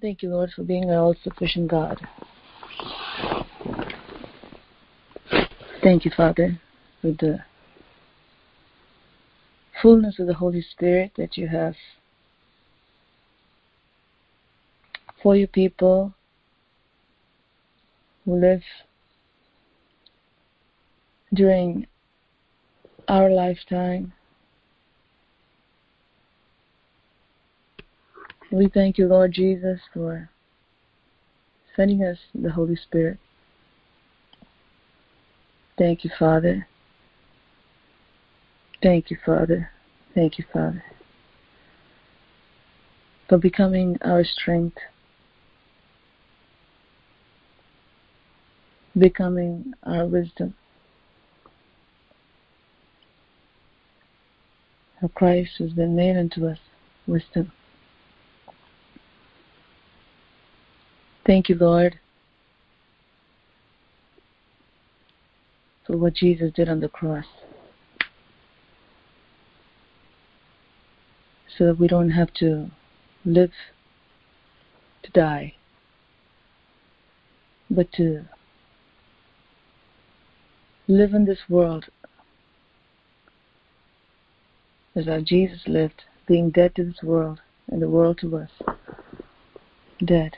Thank you, Lord, for being an all sufficient God. Thank you, Father, for the fullness of the Holy Spirit that you have for your people who live during our lifetime. We thank you, Lord Jesus, for sending us the Holy Spirit. Thank you, Father. Thank you, Father. Thank you, Father, for becoming our strength, becoming our wisdom. How Christ has been made unto us wisdom. Thank you, Lord, for what Jesus did on the cross. So that we don't have to live to die, but to live in this world as our Jesus lived, being dead to this world and the world to us. Dead.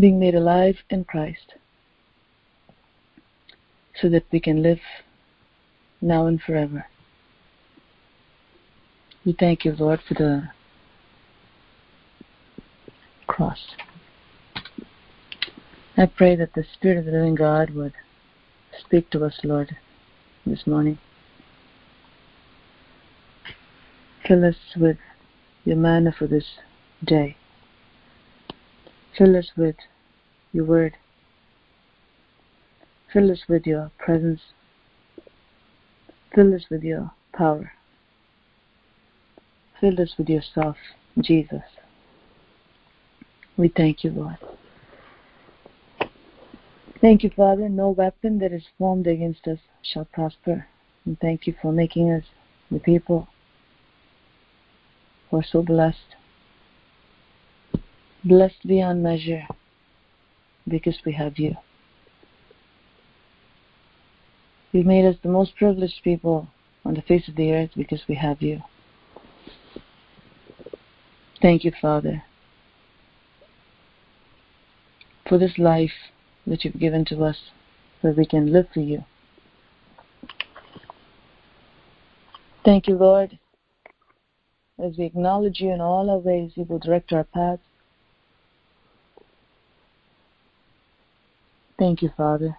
Being made alive in Christ so that we can live now and forever. We thank you, Lord, for the cross. I pray that the Spirit of the living God would speak to us, Lord, this morning. Fill us with your manna for this day. Fill us with your word. Fill us with your presence. Fill us with your power. Fill us with yourself, Jesus. We thank you, Lord. Thank you, Father. No weapon that is formed against us shall prosper. And thank you for making us the people who are so blessed blessed beyond measure because we have you. You've made us the most privileged people on the face of the earth because we have you. Thank you, Father, for this life that you've given to us so we can live for you. Thank you, Lord. As we acknowledge you in all our ways, you will direct our paths. Thank you, Father,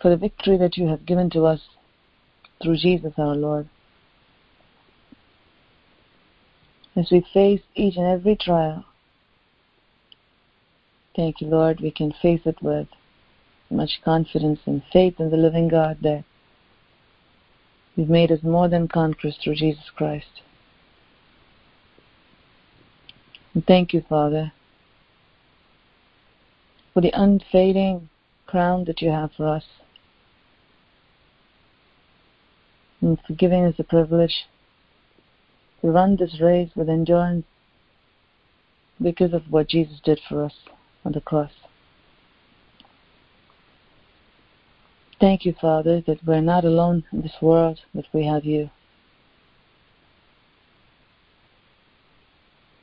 for the victory that you have given to us through Jesus our Lord. As we face each and every trial, thank you, Lord, we can face it with much confidence and faith in the living God that you've made us more than conquerors through Jesus Christ. And thank you, Father, for the unfading crown that you have for us, and for giving us the privilege to run this race with endurance because of what Jesus did for us on the cross. Thank you, Father, that we're not alone in this world, but we have you.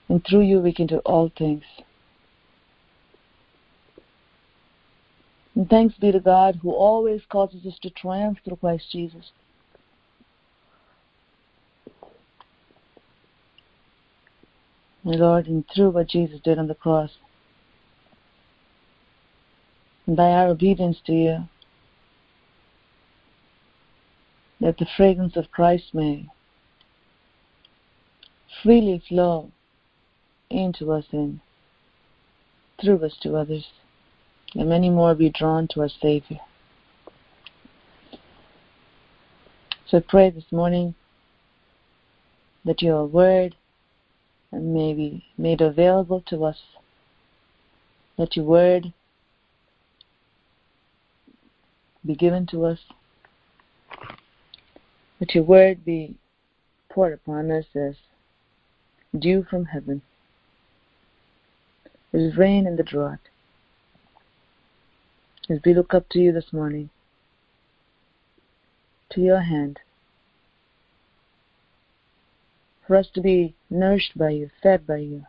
And through you we can do all things. And thanks be to God who always causes us to triumph through Christ Jesus. My Lord, and through what Jesus did on the cross, and by our obedience to you, that the fragrance of Christ may freely flow into us and through us to others and many more be drawn to our Savior. So I pray this morning that your word may be made available to us. that your word be given to us. that your word be poured upon us as dew from heaven, as rain in the drought. As we look up to you this morning, to your hand, for us to be nourished by you, fed by you,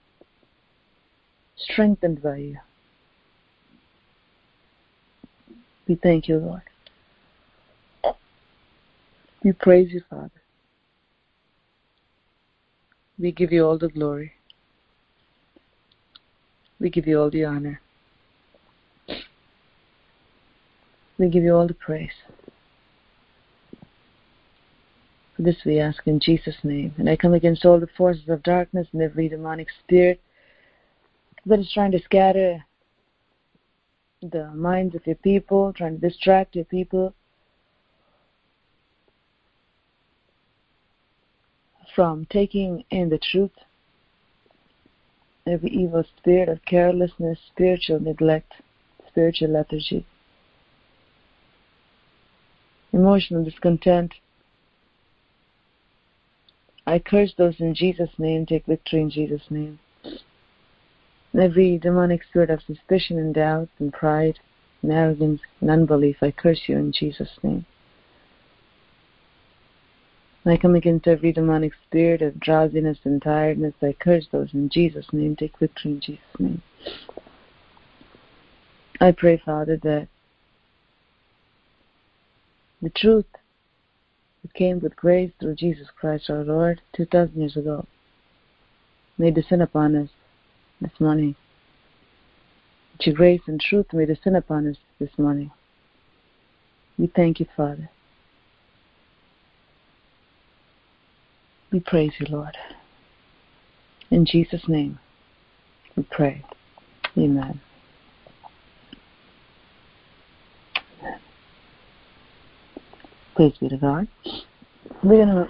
strengthened by you. We thank you, Lord. We praise you, Father. We give you all the glory. We give you all the honor. We give you all the praise. For this we ask in Jesus' name. And I come against all the forces of darkness and every demonic spirit that is trying to scatter the minds of your people, trying to distract your people from taking in the truth. Every evil spirit of carelessness, spiritual neglect, spiritual lethargy, emotional discontent. I curse those in Jesus' name, take victory in Jesus' name. Every demonic spirit of suspicion and doubt and pride and arrogance and unbelief, I curse you in Jesus' name. I come against every demonic spirit of drowsiness and tiredness. I curse those in Jesus' name. Take victory in Jesus' name. I pray, Father, that the truth that came with grace through Jesus Christ our Lord 2,000 years ago may descend upon us this morning. That your grace and truth may descend upon us this morning. We thank you, Father. We praise you, Lord. In Jesus' name, we pray. Amen. Praise be to God. We're going to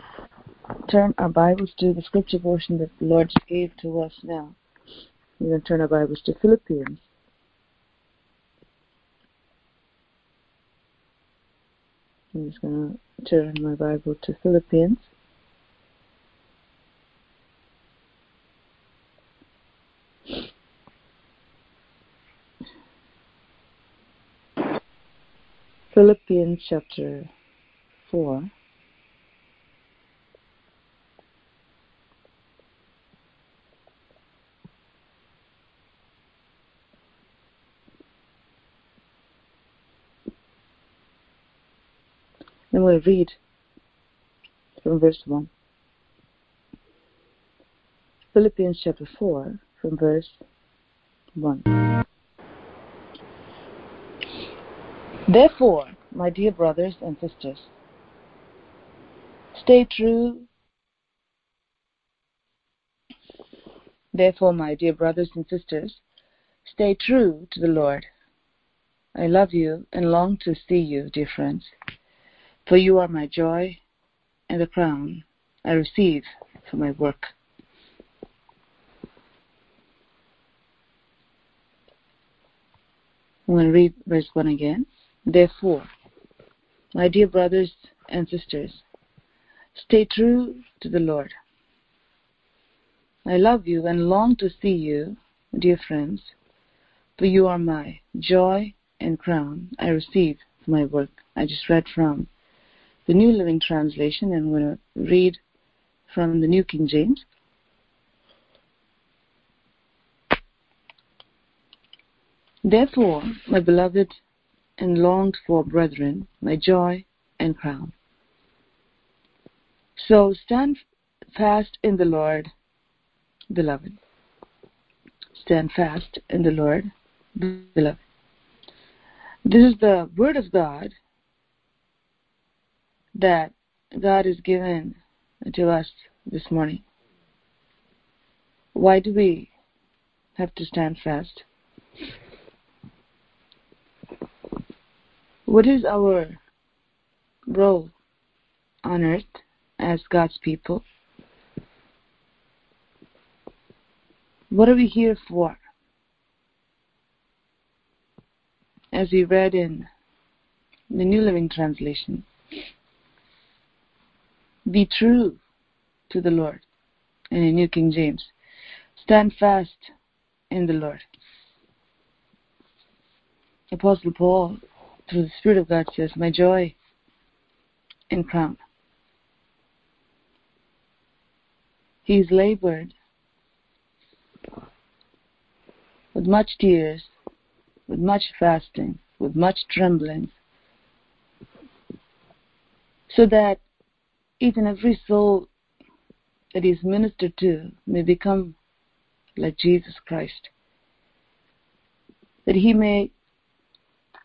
turn our Bibles to the scripture portion that the Lord gave to us now. We're going to turn our Bibles to Philippians. I'm just going to turn my Bible to Philippians. Philippians chapter 4. And we'll read from verse 1. Philippians chapter 4, from verse 1. Therefore, my dear brothers and sisters, stay true. Therefore, my dear brothers and sisters, stay true to the Lord. I love you and long to see you, dear friends, for you are my joy and the crown I receive for my work. I'm going to read verse 1 again. Therefore, my dear brothers and sisters, stay true to the Lord. I love you and long to see you, dear friends, for you are my joy and crown I receive for my work. I just read from the New Living Translation and I'm going to read from the New King James. Therefore, my beloved and longed for brethren, my joy and crown. So stand fast in the Lord, beloved. Stand fast in the Lord, beloved. This is the word of God that God has given to us this morning. Why do we have to stand fast? What is our role on earth as God's people? What are we here for? As we read in the New Living Translation, be true to the Lord. And in New King James, stand fast in the Lord. Apostle Paul, through the Spirit of God, says, My joy and crown. He's labored with much tears, with much fasting, with much trembling, so that each and every soul that is ministered to may become like Jesus Christ. That he may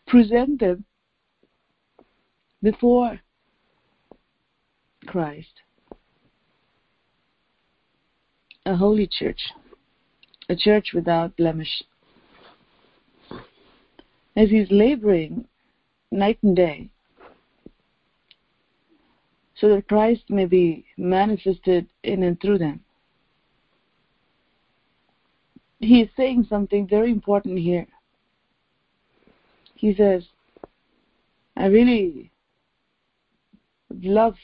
present them before Christ. A holy church, a church without blemish. As he's laboring night and day so that Christ may be manifested in and through them. He is saying something very important here. He says, I really love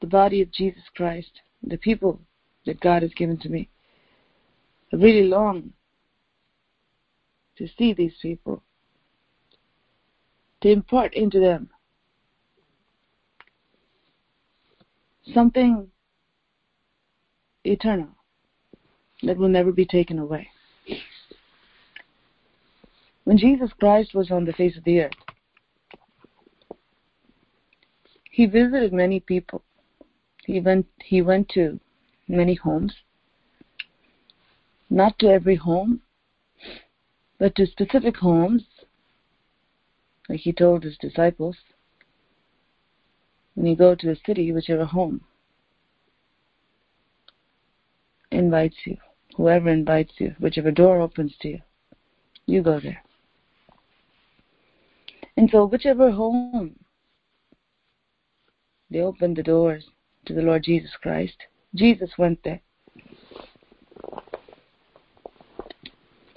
the body of Jesus Christ, the people that God has given to me. I really long to see these people, to impart into them something eternal that will never be taken away. When Jesus Christ was on the face of the earth, he visited many people. He went he went to many homes. Not to every home, but to specific homes, like he told his disciples when you go to a city, whichever home invites you, whoever invites you, whichever door opens to you, you go there. And so, whichever home they opened the doors to the Lord Jesus Christ, Jesus went there.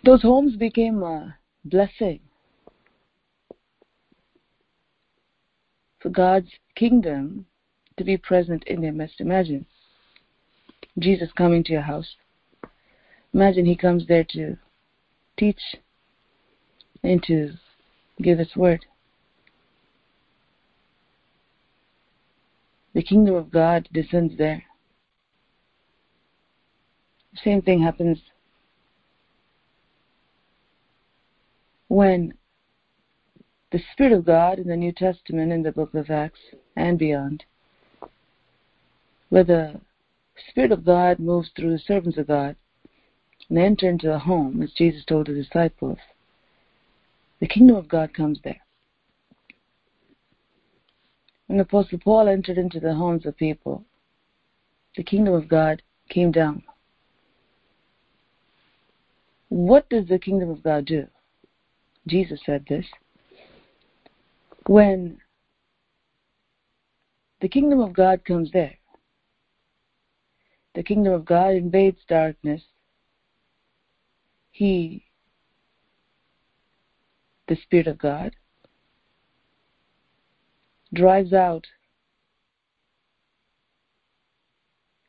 Those homes became a blessing for God's kingdom to be present in their midst. Imagine Jesus coming to your house. Imagine he comes there to teach and to give his word. The kingdom of God descends there. The same thing happens when the Spirit of God in the New Testament, in the book of Acts and beyond, where the Spirit of God moves through the servants of God and enter into a home, as Jesus told the disciples, the kingdom of God comes there. When Apostle Paul entered into the homes of people, the kingdom of God came down. What does the kingdom of God do? Jesus said this when the kingdom of God comes there, the kingdom of God invades darkness, He, the Spirit of God, drives out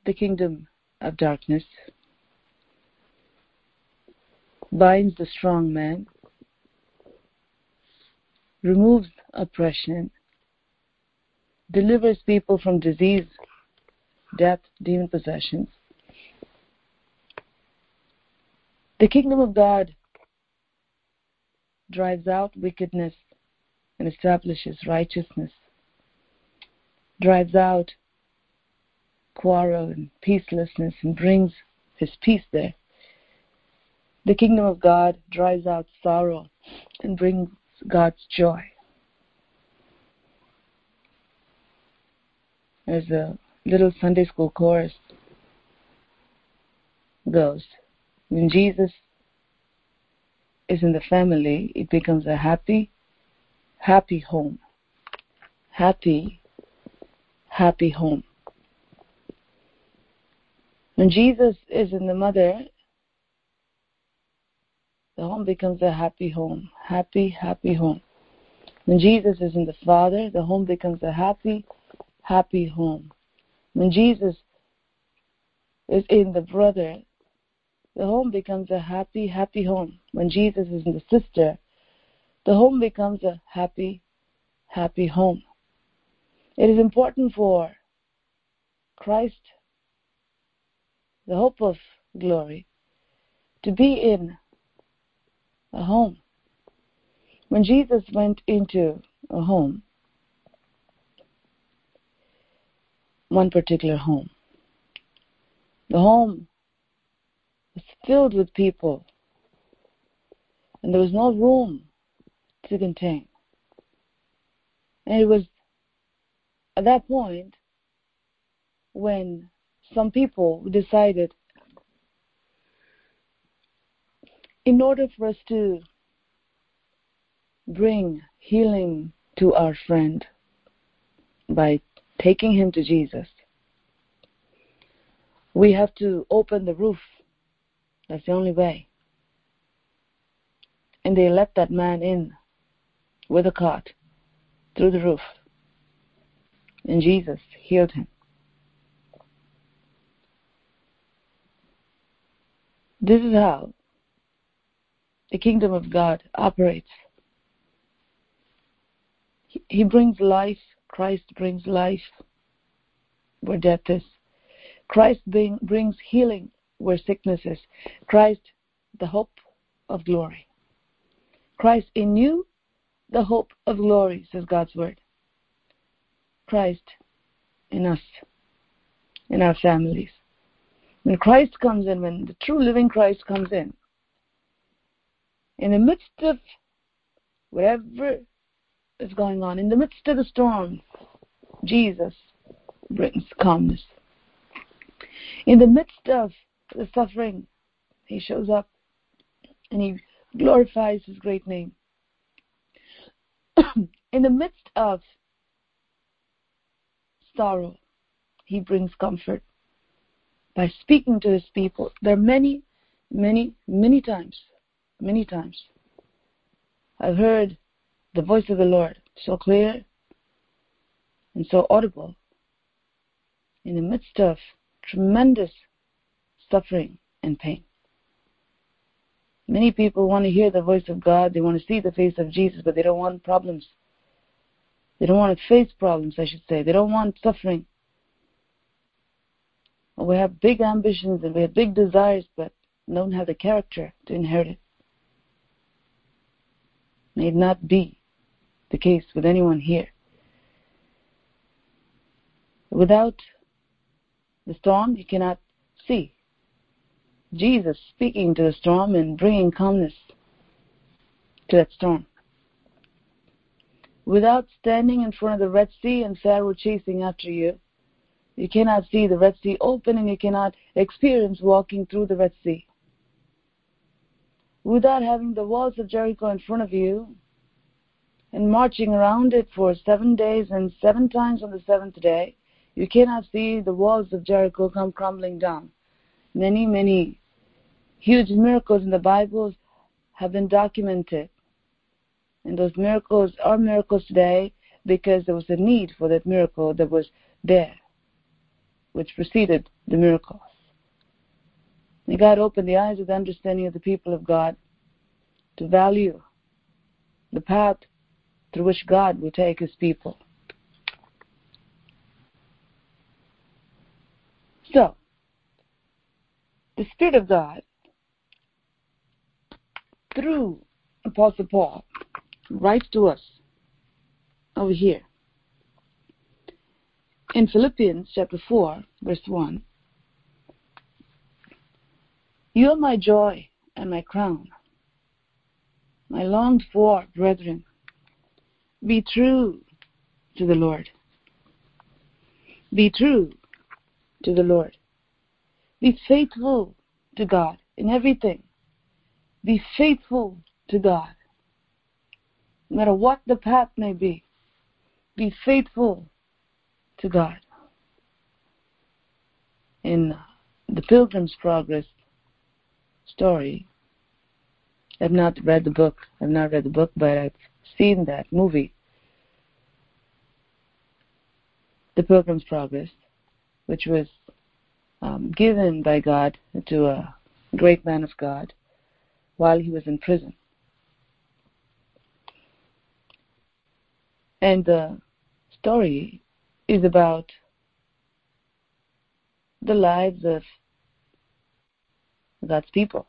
the kingdom of darkness, binds the strong man, removes oppression, delivers people from disease, death, demon possessions. The kingdom of God drives out wickedness and establishes righteousness, drives out quarrel and peacelessness and brings his peace there. The kingdom of God drives out sorrow and brings God's joy. As a little Sunday school chorus goes, when Jesus is in the family, it becomes a happy, happy home. Happy, happy home. When Jesus is in the mother, the home becomes a happy home. Happy, happy home. When Jesus is in the Father, the home becomes a happy, happy home. When Jesus is in the brother, the home becomes a happy, happy home. When Jesus is in the sister, the home becomes a happy, happy home. It is important for Christ, the hope of glory, to be in a home. When Jesus went into a home, one particular home, the home was filled with people, and there was no room to contain. And it was at that point when some people decided in order for us to bring healing to our friend by taking him to Jesus, we have to open the roof. That's the only way. And they let that man in with a cart through the roof. And Jesus healed him. This is how the kingdom of God operates. He brings life. Christ brings life where death is. Christ bring, brings healing where sickness is. Christ, the hope of glory. Christ in you, the hope of glory, says God's word. Christ in us, in our families. When Christ comes in, when the true living Christ comes in, in the midst of whatever is going on, in the midst of the storm, Jesus brings calmness. In the midst of the suffering, he shows up and he glorifies his great name. in the midst of sorrow, he brings comfort by speaking to his people. There are many, many, many times, many times, I've heard the voice of the Lord so clear and so audible in the midst of tremendous suffering and pain. Many people want to hear the voice of God, they want to see the face of Jesus, but they don't want problems. They don't want to face problems, I should say. They don't want suffering. We have big ambitions and we have big desires, but don't have the character to inherit it. May it not be the case with anyone here. Without the storm, you cannot see. Jesus speaking to the storm and bringing calmness to that storm. Without standing in front of the Red Sea and Pharaoh chasing after you, you cannot see the Red Sea open and you cannot experience walking through the Red Sea. Without having the walls of Jericho in front of you and marching around it for seven days and seven times on the seventh day, you cannot see the walls of Jericho come crumbling down. Many, many huge miracles in the Bible have been documented. And those miracles are miracles today because there was a need for that miracle that was there, which preceded the miracles. May God open the eyes of the understanding of the people of God to value the path through which God will take his people. So, the Spirit of God, through Apostle Paul, writes to us over here. In Philippians chapter 4, verse 1, You are my joy and my crown, my longed for brethren. Be true to the Lord. Be true to the Lord. Be faithful to God in everything. Be faithful to God. No matter what the path may be, be faithful to God. In the Pilgrim's Progress story, I've not read the book. I've not read the book, but I've seen that movie, The Pilgrim's Progress. which was um, given by God to a great man of God while he was in prison. And the story is about the lives of God's people,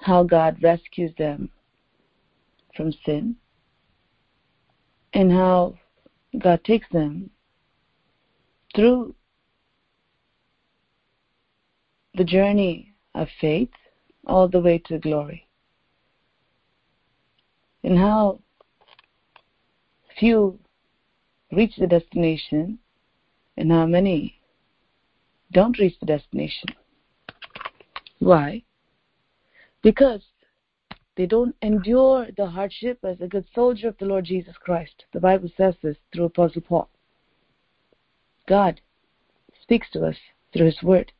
how God rescues them from sin, and how God takes them through the journey of faith all the way to glory. And how few reach the destination and how many don't reach the destination. Why? Because they don't endure the hardship as a good soldier of the Lord Jesus Christ. The Bible says this through Apostle Paul. God speaks to us through His Word.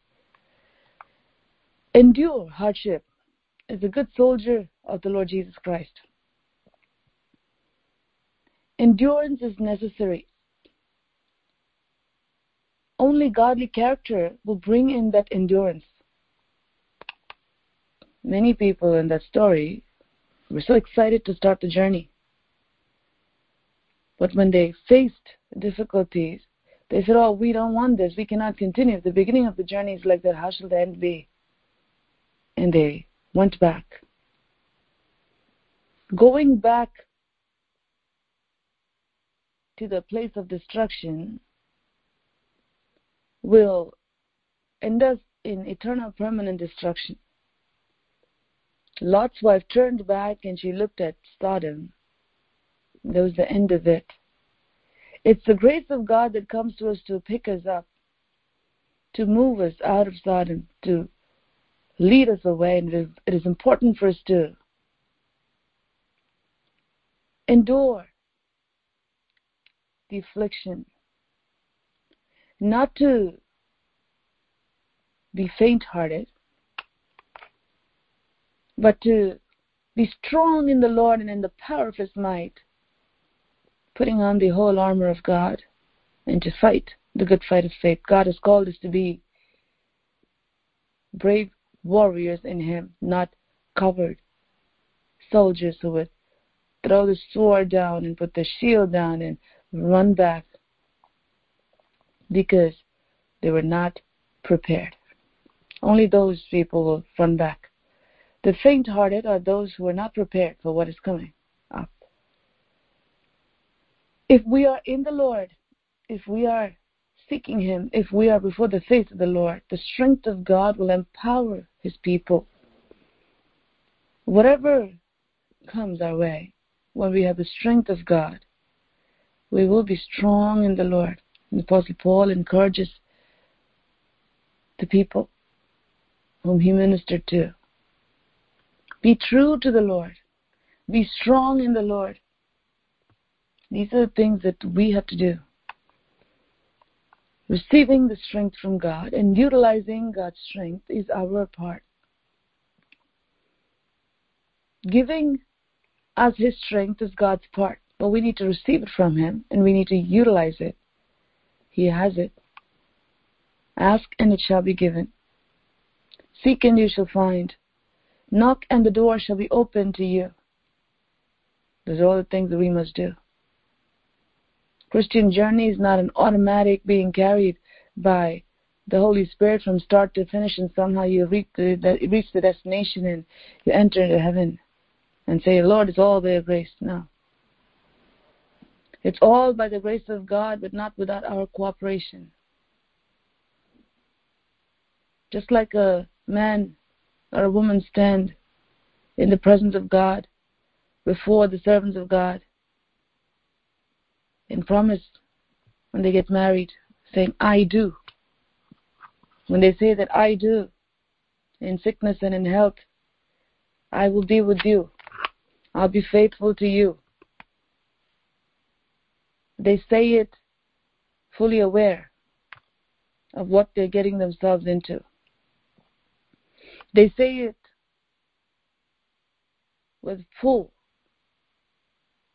Endure hardship as a good soldier of the Lord Jesus Christ. Endurance is necessary. Only godly character will bring in that endurance. Many people in that story were so excited to start the journey. But when they faced difficulties, they said, Oh, we don't want this. We cannot continue. The beginning of the journey is like that. How shall the end be? And they went back. Going back to the place of destruction will end us in eternal permanent destruction. Lot's wife turned back and she looked at Sodom. That was the end of it. It's the grace of God that comes to us to pick us up, to move us out of Sodom, to lead us away. And it is, it is important for us to endure the affliction, not to be faint hearted, but to be strong in the Lord and in the power of His might, putting on the whole armor of God and to fight the good fight of faith. God has called us to be brave warriors in Him, not covered soldiers who would throw the sword down and put the shield down and run back because they were not prepared. Only those people will run back. The faint hearted are those who are not prepared for what is coming up. If we are in the Lord, if we are seeking Him, if we are before the face of the Lord, the strength of God will empower His people. Whatever comes our way, when we have the strength of God, we will be strong in the Lord. And Apostle Paul encourages the people whom he ministered to. Be true to the Lord. Be strong in the Lord. These are the things that we have to do. Receiving the strength from God and utilizing God's strength is our part. Giving us His strength is God's part. But we need to receive it from Him and we need to utilize it. He has it. Ask and it shall be given. Seek and you shall find. Knock and the door shall be opened to you. Those are all the things that we must do. Christian journey is not an automatic being carried by the Holy Spirit from start to finish and somehow you reach the, reach the destination and you enter into heaven and say, Lord, it's all by grace. No. It's all by the grace of God, but not without our cooperation. Just like a man or a woman stand in the presence of God before the servants of God and promise when they get married, saying, I do. When they say that I do in sickness and in health, I will be with you. I'll be faithful to you. They say it fully aware of what they're getting themselves into. They say it with full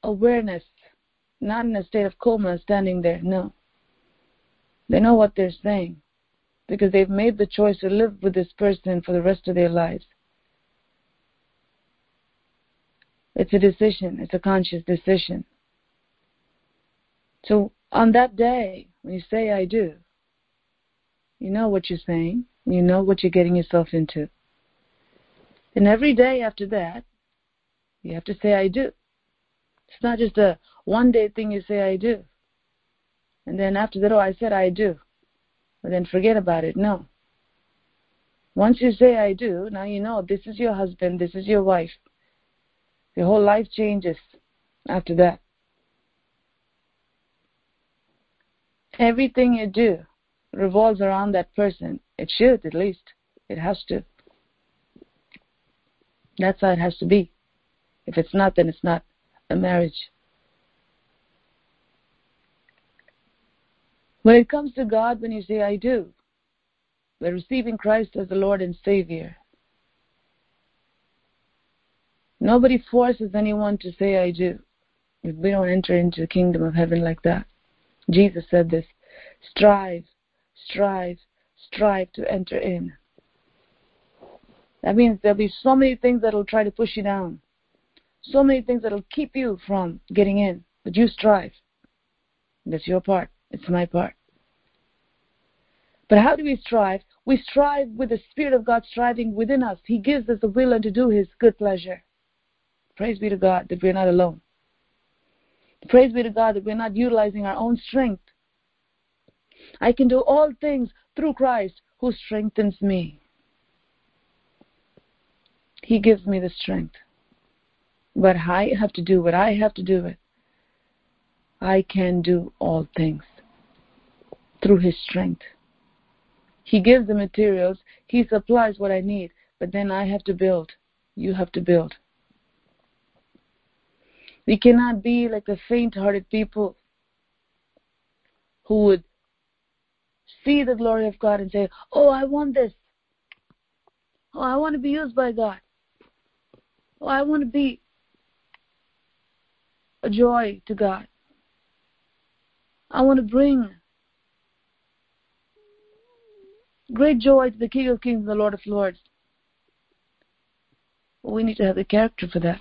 awareness, not in a state of coma standing there, no. They know what they're saying because they've made the choice to live with this person for the rest of their lives. It's a decision, it's a conscious decision. So on that day, when you say I do, you know what you're saying, you know what you're getting yourself into. And every day after that, you have to say I do. It's not just a one day thing you say I do. And then after that, oh, I said I do. But then forget about it. No. Once you say I do, now you know this is your husband, this is your wife. Your whole life changes after that. Everything you do revolves around that person. It should, at least. It has to. That's how it has to be. If it's not, then it's not a marriage. When it comes to God, when you say, I do, we're receiving Christ as the Lord and Savior. Nobody forces anyone to say, I do. If we don't enter into the kingdom of heaven like that. Jesus said this strive, strive, strive to enter in. That means there'll be so many things that'll try to push you down, so many things that'll keep you from getting in. But you strive. That's your part. It's my part. But how do we strive? We strive with the Spirit of God striving within us. He gives us the will and to do His good pleasure. Praise be to God that we're not alone. Praise be to God that we're not utilizing our own strength. I can do all things through Christ who strengthens me. He gives me the strength. But I have to do what I have to do it. I can do all things through His strength. He gives the materials, He supplies what I need, but then I have to build. You have to build. We cannot be like the faint hearted people who would see the glory of God and say, Oh, I want this. Oh, I want to be used by God. I want to be a joy to God. I want to bring great joy to the King of Kings and the Lord of Lords. Well, we need to have the character for that.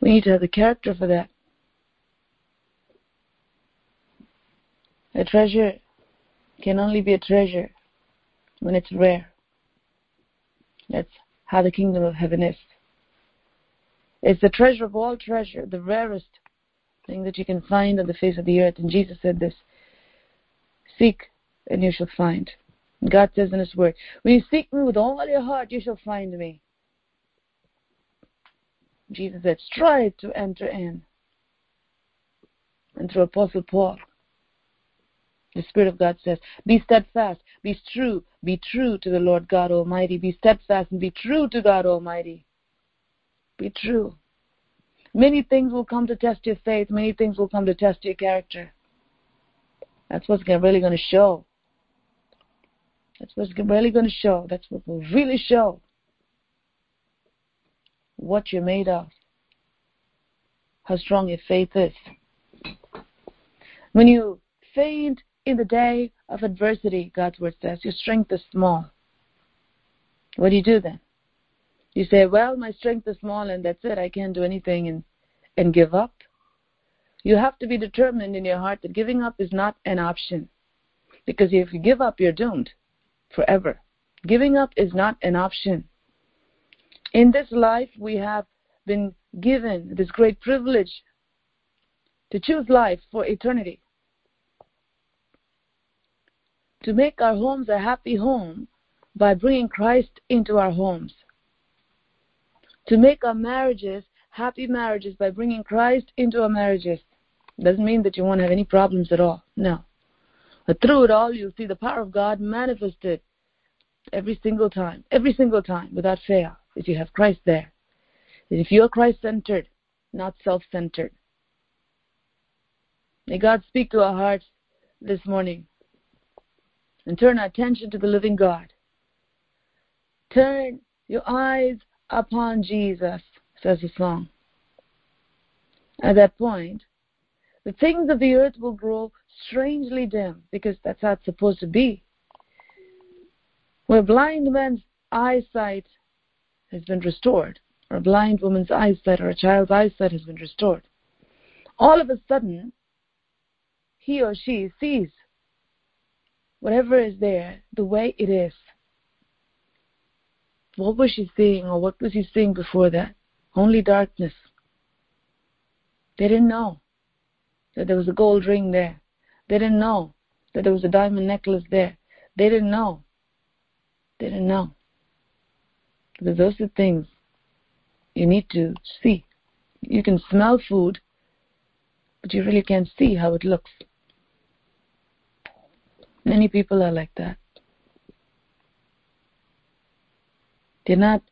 We need to have the character for that. A treasure can only be a treasure when it's rare. That's how the kingdom of heaven is. It's the treasure of all treasure, the rarest thing that you can find on the face of the earth. And Jesus said this Seek and you shall find. God says in His Word, When you seek me with all your heart, you shall find me. Jesus said, Strive to enter in. And through Apostle Paul, the Spirit of God says, Be steadfast, be true, be true to the Lord God Almighty. Be steadfast and be true to God Almighty. Be true. Many things will come to test your faith, many things will come to test your character. That's what's really going to show. That's what's really going to show. That's what will really show what you're made of, how strong your faith is. When you faint in the day of adversity, God's word says, your strength is small. What do you do then? You say, Well, my strength is small and that's it, I can't do anything and, and give up. You have to be determined in your heart that giving up is not an option. Because if you give up, you're doomed forever. Giving up is not an option. In this life, we have been given this great privilege to choose life for eternity. To make our homes a happy home by bringing Christ into our homes. To make our marriages happy marriages by bringing Christ into our marriages. Doesn't mean that you won't have any problems at all. No. But through it all, you'll see the power of God manifested every single time, every single time, without fail, if you have Christ there. If you're Christ centered, not self centered. May God speak to our hearts this morning and turn our attention to the living God. Turn your eyes upon Jesus, says the song. At that point, the things of the earth will grow strangely dim because that's how it's supposed to be. Where blind man's eyesight has been restored, or a blind woman's eyesight, or a child's eyesight has been restored, all of a sudden, he or she sees whatever is there the way it is. What was she seeing, or what was he seeing before that? Only darkness. They didn't know that there was a gold ring there. They didn't know that there was a diamond necklace there. They didn't know. They didn't know. Because those are things you need to see. You can smell food, but you really can't see how it looks. Many people are like that. They're not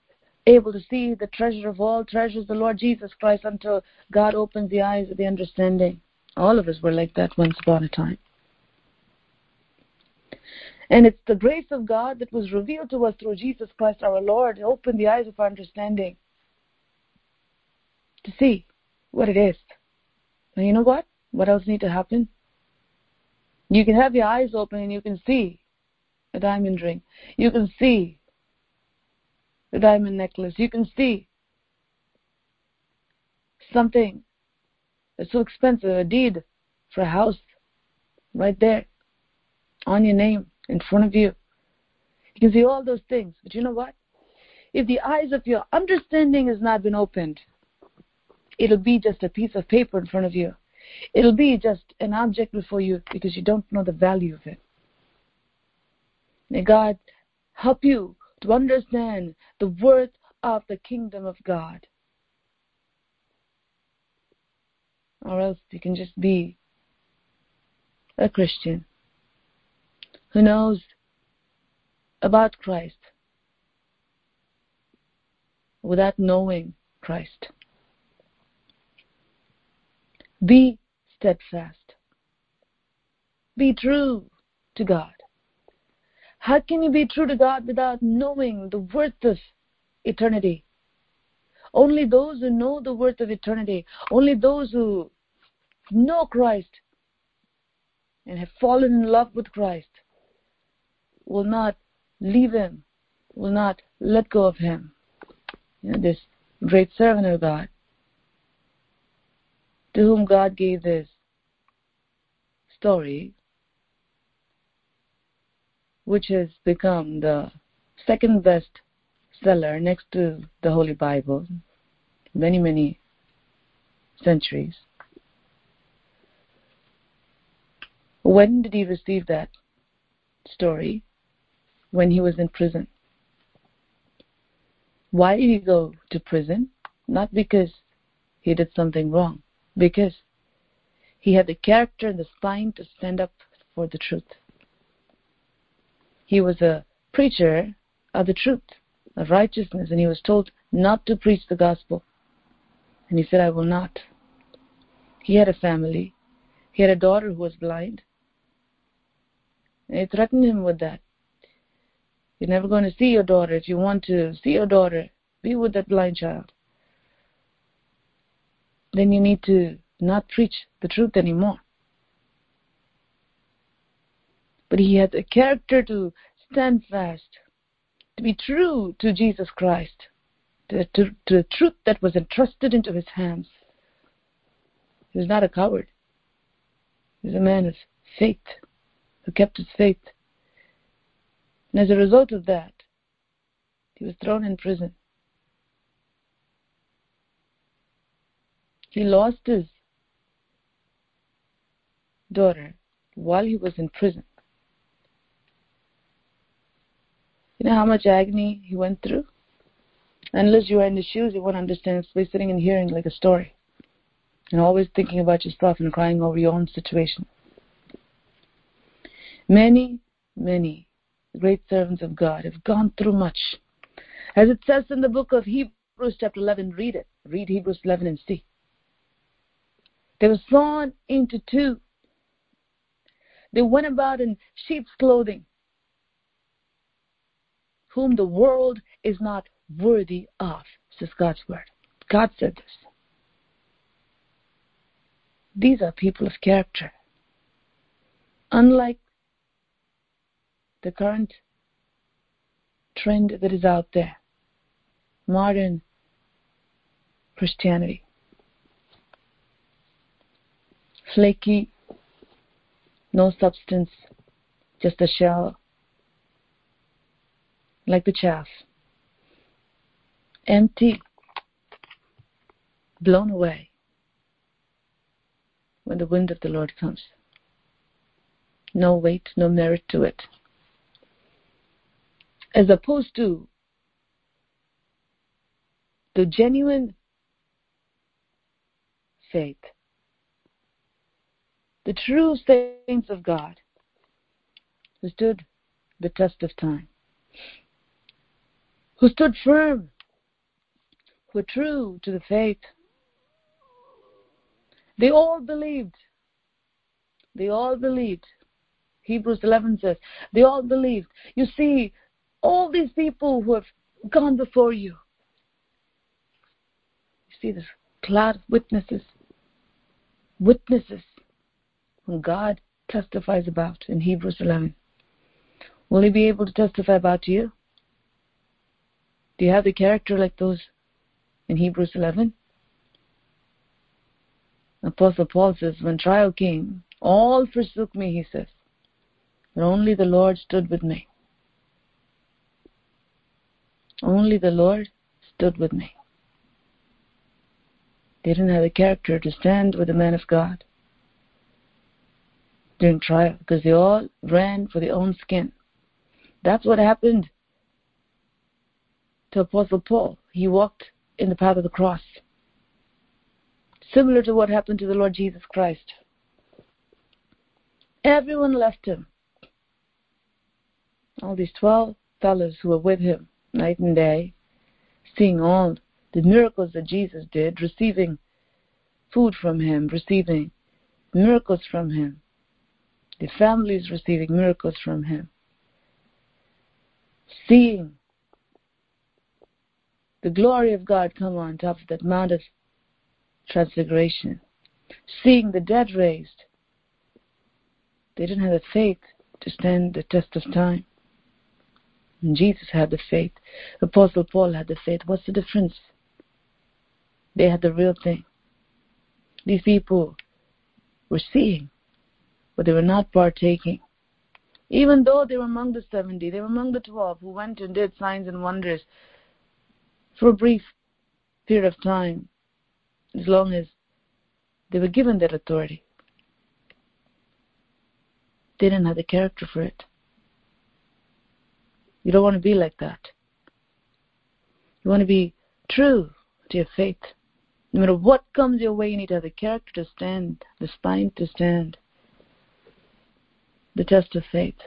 able to see the treasure of all treasures, the Lord Jesus Christ, until God opens the eyes of the understanding. All of us were like that once upon a time. And it's the grace of God that was revealed to us through Jesus Christ our Lord, opened the eyes of our understanding to see what it is. And you know what? What else needs to happen? You can have your eyes open and you can see a diamond ring. You can see the diamond necklace. You can see something that's so expensive, a deed for a house right there on your name in front of you. You can see all those things. But you know what? If the eyes of your understanding has not been opened, it'll be just a piece of paper in front of you. It'll be just an object before you because you don't know the value of it. May God help you to understand the worth of the kingdom of God. Or else you can just be a Christian who knows about Christ without knowing Christ. Be steadfast. Be true to God. How can you be true to God without knowing the worth of eternity? Only those who know the worth of eternity, only those who know Christ and have fallen in love with Christ will not leave him, will not let go of him. You know, this great servant of God, to whom God gave this story, which has become the second best seller next to the Holy Bible, many, many centuries. When did he receive that story? When he was in prison. Why did he go to prison? Not because he did something wrong, because he had the character and the spine to stand up for the truth. He was a preacher of the truth, of righteousness, and he was told not to preach the gospel. And he said, I will not. He had a family. He had a daughter who was blind. They threatened him with that. You're never going to see your daughter. If you want to see your daughter, be with that blind child. Then you need to not preach the truth anymore. But he had the character to stand fast, to be true to Jesus Christ, to, to, to the truth that was entrusted into his hands. He was not a coward. He was a man of faith who kept his faith. And as a result of that, he was thrown in prison. He lost his daughter while he was in prison. You know how much agony he went through? Unless you are in the shoes, you won't understand. It's like sitting and hearing like a story. And always thinking about yourself and crying over your own situation. Many, many great servants of God have gone through much. As it says in the book of Hebrews, chapter 11, read it. Read Hebrews 11 and see. They were sawn into two. They went about in sheep's clothing whom the world is not worthy of, says God's word. God said this. These are people of character. Unlike the current trend that is out there, modern Christianity. Flaky, no substance, just a shell, like the chaff. Empty, blown away when the wind of the Lord comes. No weight, no merit to it. As opposed to the genuine faith, the true saints of God who stood the test of time, who stood firm, who were true to the faith. They all believed. They all believed. Hebrews 11 says, they all believed. You see, all these people who have gone before you, you see this cloud of witnesses, witnesses God testifies about in Hebrews 11. Will He be able to testify about you? Do you have the character like those in Hebrews 11? Apostle Paul says, When trial came, all forsook me, he says, but only the Lord stood with me. Only the Lord stood with me. They didn't have the character to stand with the man of God during trial because they all ran for their own skin. That's what happened to Apostle Paul. He walked in the path of the cross. Similar to what happened to the Lord Jesus Christ. Everyone left him. All these 12 fellows who were with him night and day, seeing all the miracles that Jesus did, receiving food from him, receiving miracles from him, the families receiving miracles from him, seeing the glory of God come on top of that Mount of Transfiguration, seeing the dead raised. They didn't have the faith to stand the test of time. And Jesus had the faith. Apostle Paul had the faith. What's the difference? They had the real thing. These people were seeing, but they were not partaking. Even though they were among the 70, they were among the 12 who went and did signs and wonders for a brief period of time, as long as they were given that authority. They didn't have the character for it. You don't want to be like that. You want to be true to your faith. No matter what comes your way, you need to have the character to stand, the spine to stand, the test of faith.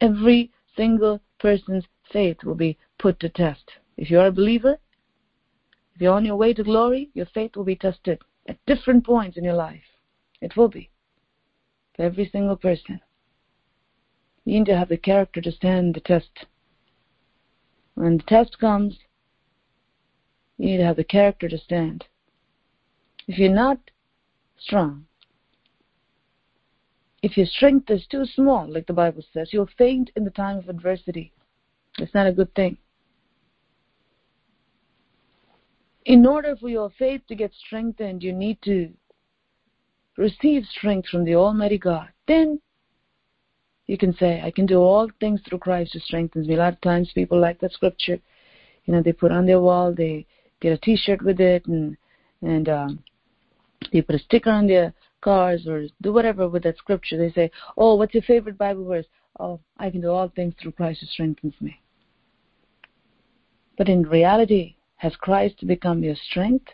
Every single person's faith will be put to test. If you are a believer, if you're on your way to glory, your faith will be tested at different points in your life. It will be. For every single person. You need to have the character to stand the test. When the test comes, you need to have the character to stand. If you're not strong, if your strength is too small, like the Bible says, you'll faint in the time of adversity. It's not a good thing. In order for your faith to get strengthened, you need to receive strength from the Almighty God. Then you can say, I can do all things through Christ who strengthens me. A lot of times people like that scripture. You know, they put on their wall, they get a t-shirt with it and, and, um, they put a sticker on their cars or do whatever with that scripture. They say, oh, what's your favorite Bible verse? Oh, I can do all things through Christ who strengthens me. But in reality, has Christ become your strength?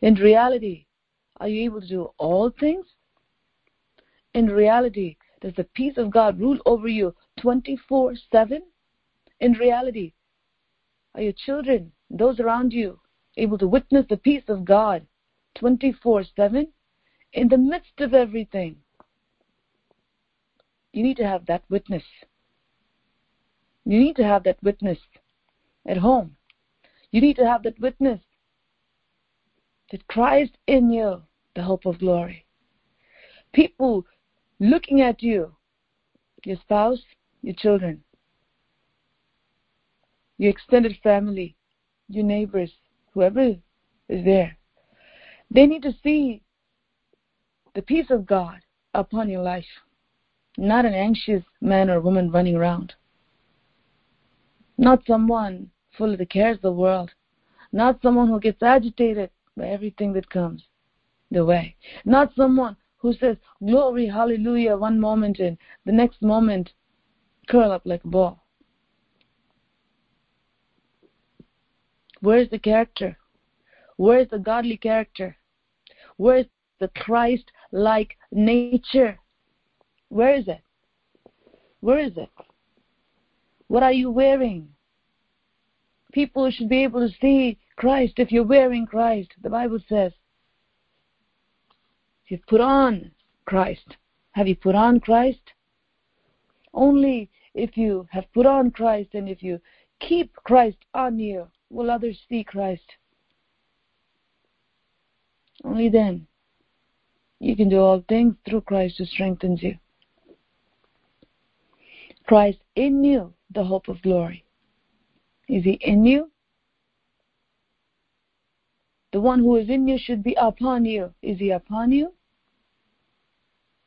In reality, are you able to do all things? In reality, does the peace of God rule over you 24 7? In reality, are your children, those around you, able to witness the peace of God 24 7? In the midst of everything, you need to have that witness. You need to have that witness at home. You need to have that witness That Christ in you, the hope of glory. People looking at you, your spouse, your children, your extended family, your neighbors, whoever is there. They need to see the peace of God upon your life, not an anxious man or woman running around, not someone full of the cares of the world, not someone who gets agitated by everything that comes the way, not someone who says glory, hallelujah one moment and the next moment curl up like a ball. Where's the character? Where's the godly character? Where's the Christ like nature? Where is it? Where is it? What are you wearing? People should be able to see Christ if you're wearing Christ. The Bible says, You've put on Christ. Have you put on Christ? Only if you have put on Christ and if you keep Christ on you will others see Christ. Only then you can do all things through Christ who strengthens you. Christ in you, the hope of glory. Is he in you? The one who is in you should be upon you. Is he upon you?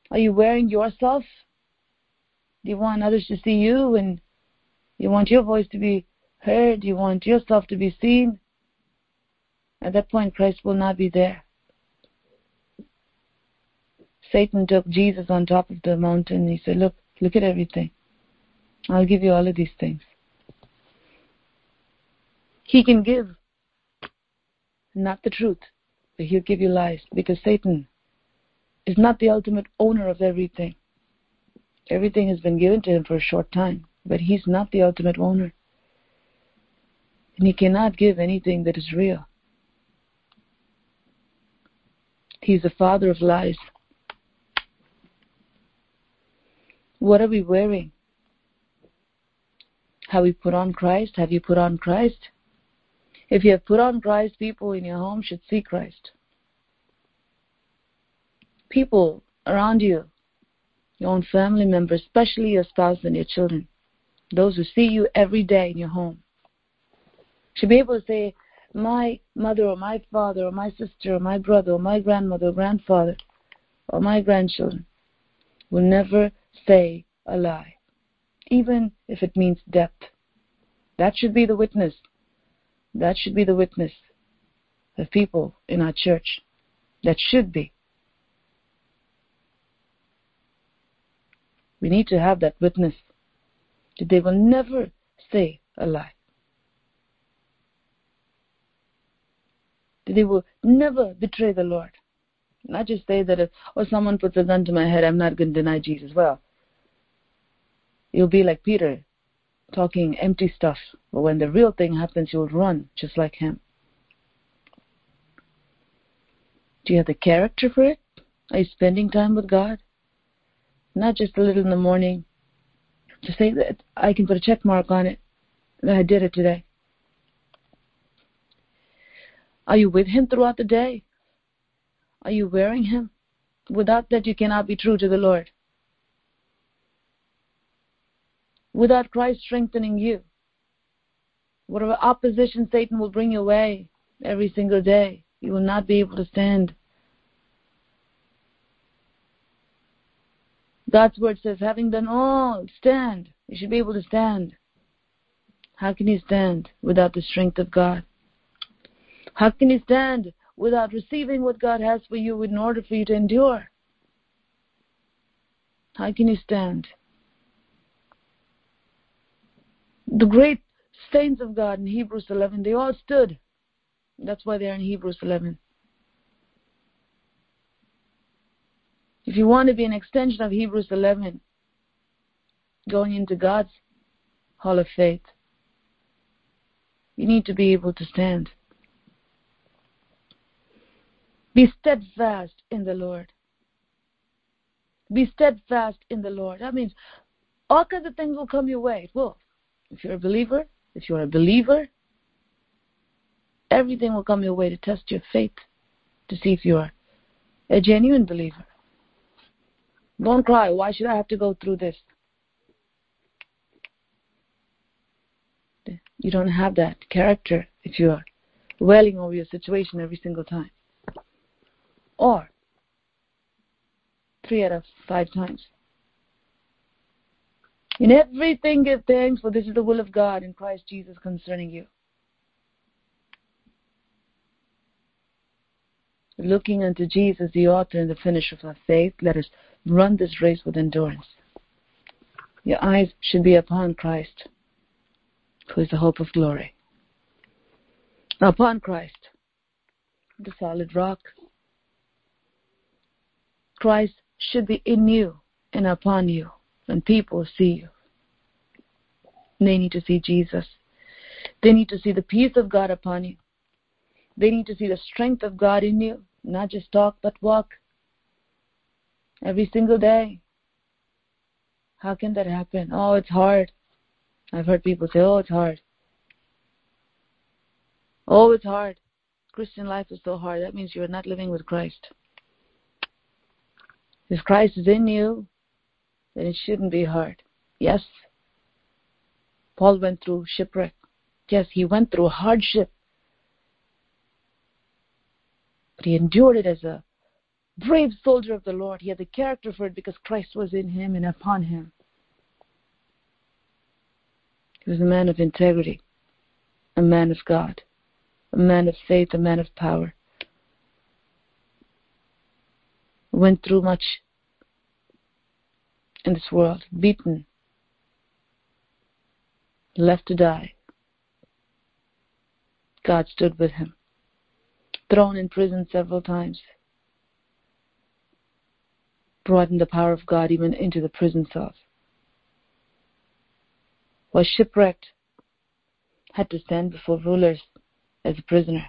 Are you wearing yourself? Do you want others to see you and you want your voice to be heard? You want yourself to be seen? At that point, Christ will not be there. Satan took Jesus on top of the mountain. He said, Look, look at everything. I'll give you all of these things. He can give not the truth, but he'll give you lies because Satan is not the ultimate owner of everything. Everything has been given to him for a short time, but he's not the ultimate owner. And he cannot give anything that is real. He's the father of lies. What are we wearing? Have we put on Christ? Have you put on Christ? If you have put on Christ, people in your home should see Christ. People around you, your own family members, especially your spouse and your children, those who see you every day in your home, should be able to say, My mother or my father or my sister or my brother or my grandmother or grandfather or my grandchildren will never say a lie, even if it means death. That should be the witness. That should be the witness of people in our church. That should be. We need to have that witness that they will never say a lie. That they will never betray the Lord. Not just say that if or someone puts a gun to my head, I'm not going to deny Jesus. Well, you'll be like Peter, talking empty stuff. But when the real thing happens, you'll run just like him. Do you have the character for it? Are you spending time with God? Not just a little in the morning to say that I can put a check mark on it that I did it today. Are you with Him throughout the day? Are you wearing Him? Without that, you cannot be true to the Lord. Without Christ strengthening you, whatever opposition Satan will bring your way every single day, you will not be able to stand. God's word says, having done all, stand. You should be able to stand. How can you stand without the strength of God? How can you stand without receiving what God has for you in order for you to endure? How can you stand? The great saints of God in Hebrews 11, they all stood. That's why they're in Hebrews 11. If you want to be an extension of Hebrews 11, going into God's hall of faith, you need to be able to stand. Be steadfast in the Lord. Be steadfast in the Lord. That means all kinds of things will come your way. It will. If you're a believer, if you're a believer, everything will come your way to test your faith. to see if you're a genuine believer. Don't cry. Why should I have to go through this? You don't have that character if you are wailing over your situation every single time. Or three out of five times. In everything give thanks, for this is the will of God in Christ Jesus concerning you. Looking unto Jesus, the author and the finisher of our faith, let us run this race with endurance. Your eyes should be upon Christ who is the hope of glory. Upon Christ, the solid rock, Christ should be in you and upon you when people see you. They need to see Jesus. They need to see the peace of God upon you. They need to see the strength of God in you, not just talk but walk every single day. How can that happen? Oh, it's hard. I've heard people say, oh, it's hard. Oh, it's hard. Christian life is so hard. That means you're not living with Christ. If Christ is in you, then it shouldn't be hard. Yes, Paul went through shipwreck. Yes, he went through hardship. But he endured it as a brave soldier of the Lord. He had the character for it because Christ was in him and upon him. He was a man of integrity, a man of God, a man of faith, a man of power. Went through much in this world, beaten, left to die. God stood with him, thrown in prison several times, brought in the power of God even into the prison cells was shipwrecked, had to stand before rulers as a prisoner,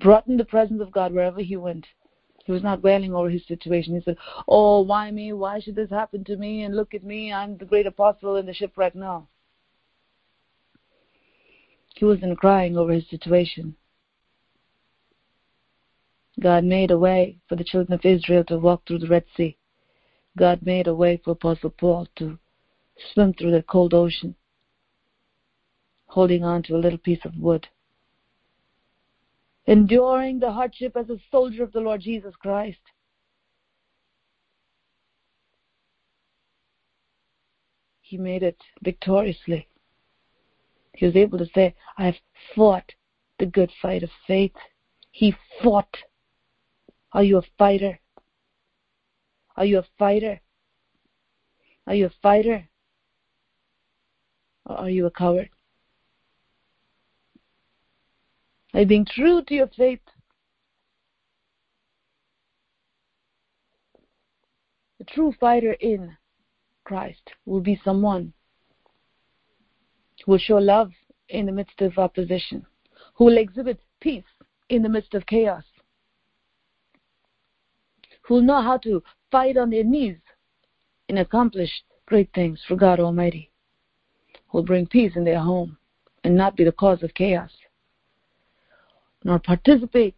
brought in the presence of God wherever he went. He was not wailing over his situation. He said, Oh, why me? Why should this happen to me? And look at me, I'm the great apostle in the shipwreck. No. He wasn't crying over his situation. God made a way for the children of Israel to walk through the Red Sea. God made a way for Apostle Paul to swim through the cold ocean, holding on to a little piece of wood, enduring the hardship as a soldier of the Lord Jesus Christ. He made it victoriously. He was able to say, I have fought the good fight of faith. He fought. Are you a fighter? Are you a fighter? Are you a fighter? Or are you a coward? You being true to your faith? A true fighter in Christ will be someone who will show love in the midst of opposition, who will exhibit peace in the midst of chaos, who will know how to fight on their knees and accomplish great things for God Almighty who will bring peace in their home and not be the cause of chaos, nor participate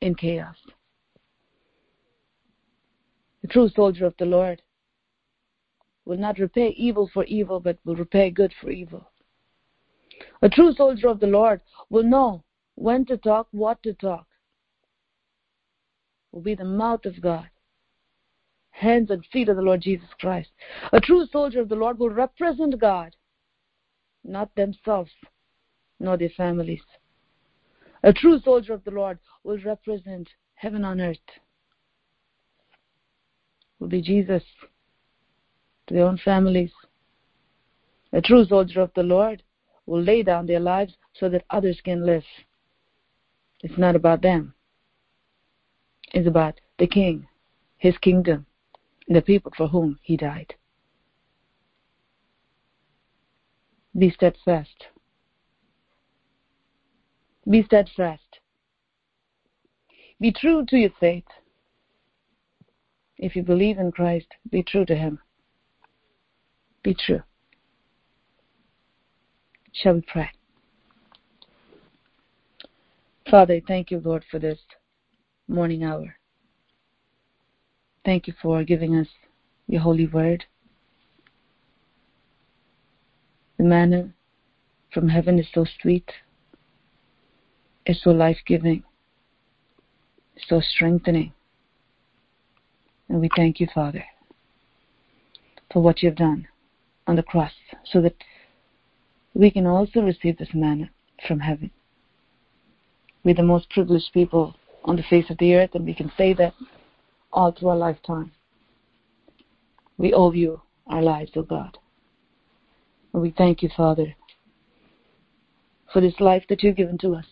in chaos. The true soldier of the Lord will not repay evil for evil, but will repay good for evil. A true soldier of the Lord will know when to talk, what to talk, will be the mouth of God, hands and feet of the Lord Jesus Christ. A true soldier of the Lord will represent God not themselves nor their families. A true soldier of the Lord will represent heaven on earth. Will be Jesus to their own families. A true soldier of the Lord will lay down their lives so that others can live. It's not about them. It's about the King, His kingdom, and the people for whom He died. Be steadfast. Be steadfast. Be true to your faith. If you believe in Christ, be true to Him. Be true. Shall we pray? Father, thank you, Lord, for this morning hour. Thank you for giving us your holy word. The manna from heaven is so sweet, it's so life giving, so strengthening. And we thank you, Father, for what you've done on the cross so that we can also receive this manna from heaven. We're the most privileged people on the face of the earth, and we can say that all through our lifetime. We owe you our lives, O oh God. And we thank you, Father, for this life that you've given to us.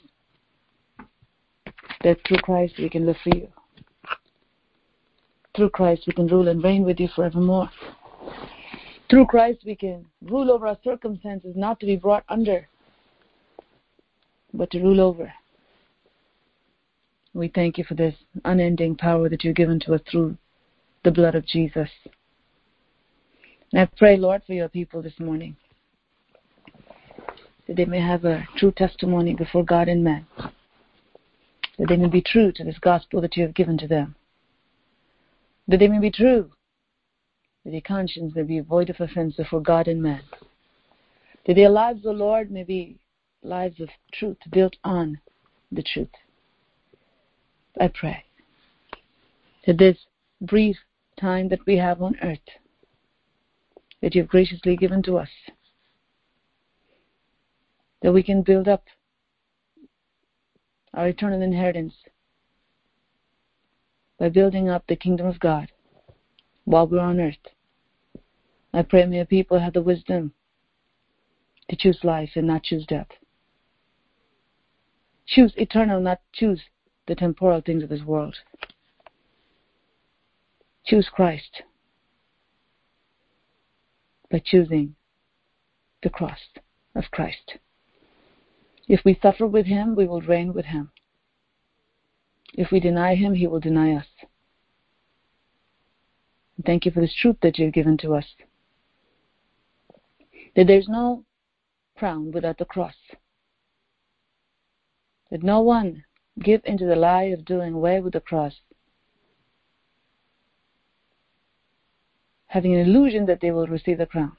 That through Christ we can live for you. Through Christ we can rule and reign with you forevermore. Through Christ we can rule over our circumstances, not to be brought under, but to rule over. We thank you for this unending power that you've given to us through the blood of Jesus. And I pray, Lord, for your people this morning that they may have a true testimony before God and man, that they may be true to this gospel that you have given to them, that they may be true, that their conscience may be void of offense before God and man, that their lives, O Lord, may be lives of truth built on the truth. I pray that this brief time that we have on earth, that you have graciously given to us, that we can build up our eternal inheritance by building up the kingdom of God while we're on earth. I pray may your people have the wisdom to choose life and not choose death. Choose eternal, not choose the temporal things of this world. Choose Christ by choosing the cross of Christ. If we suffer with him, we will reign with him. If we deny him, he will deny us. Thank you for this truth that you've given to us. That there's no crown without the cross. That no one give into the lie of doing away with the cross, having an illusion that they will receive the crown.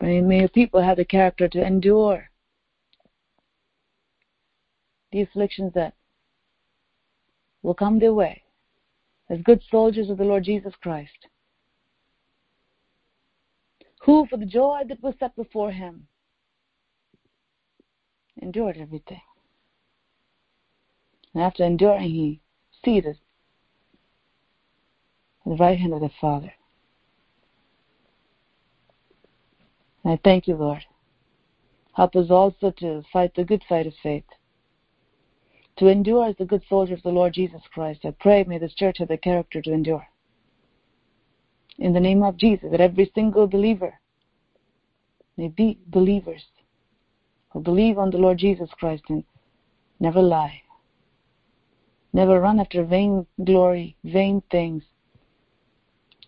May your people have the character to endure the afflictions that will come their way as good soldiers of the Lord Jesus Christ, who, for the joy that was set before him, endured everything. And after enduring, he seated at the right hand of the Father. And I thank you, Lord. Help us also to fight the good fight of faith, to endure as the good soldier of the Lord Jesus Christ. I pray, may this church have the character to endure. In the name of Jesus, that every single believer may be believers who believe on the Lord Jesus Christ and never lie, never run after vain glory, vain things,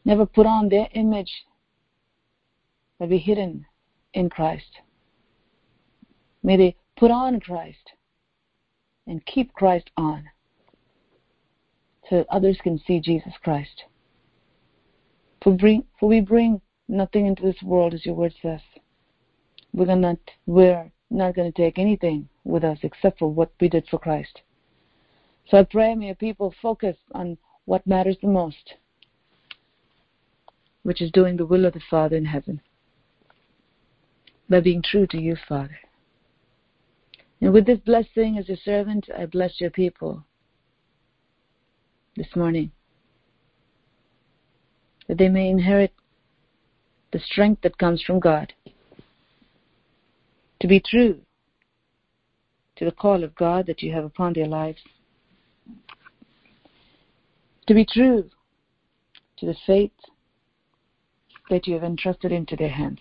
never put on their image but be hidden in Christ. May they put on Christ and keep Christ on so that others can see Jesus Christ. For, bring, for we bring nothing into this world, as your word says. We're not, we're not going to take anything with us except for what we did for Christ. So I pray, may your people focus on what matters the most, which is doing the will of the Father in heaven by being true to you, Father. And with this blessing as your servant, I bless your people this morning. That they may inherit the strength that comes from God. To be true to the call of God that you have upon their lives. To be true to the faith that you have entrusted into their hands.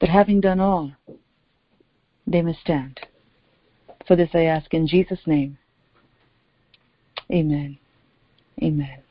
But having done all, they must stand. For this I ask in Jesus' name. Amen. Amen.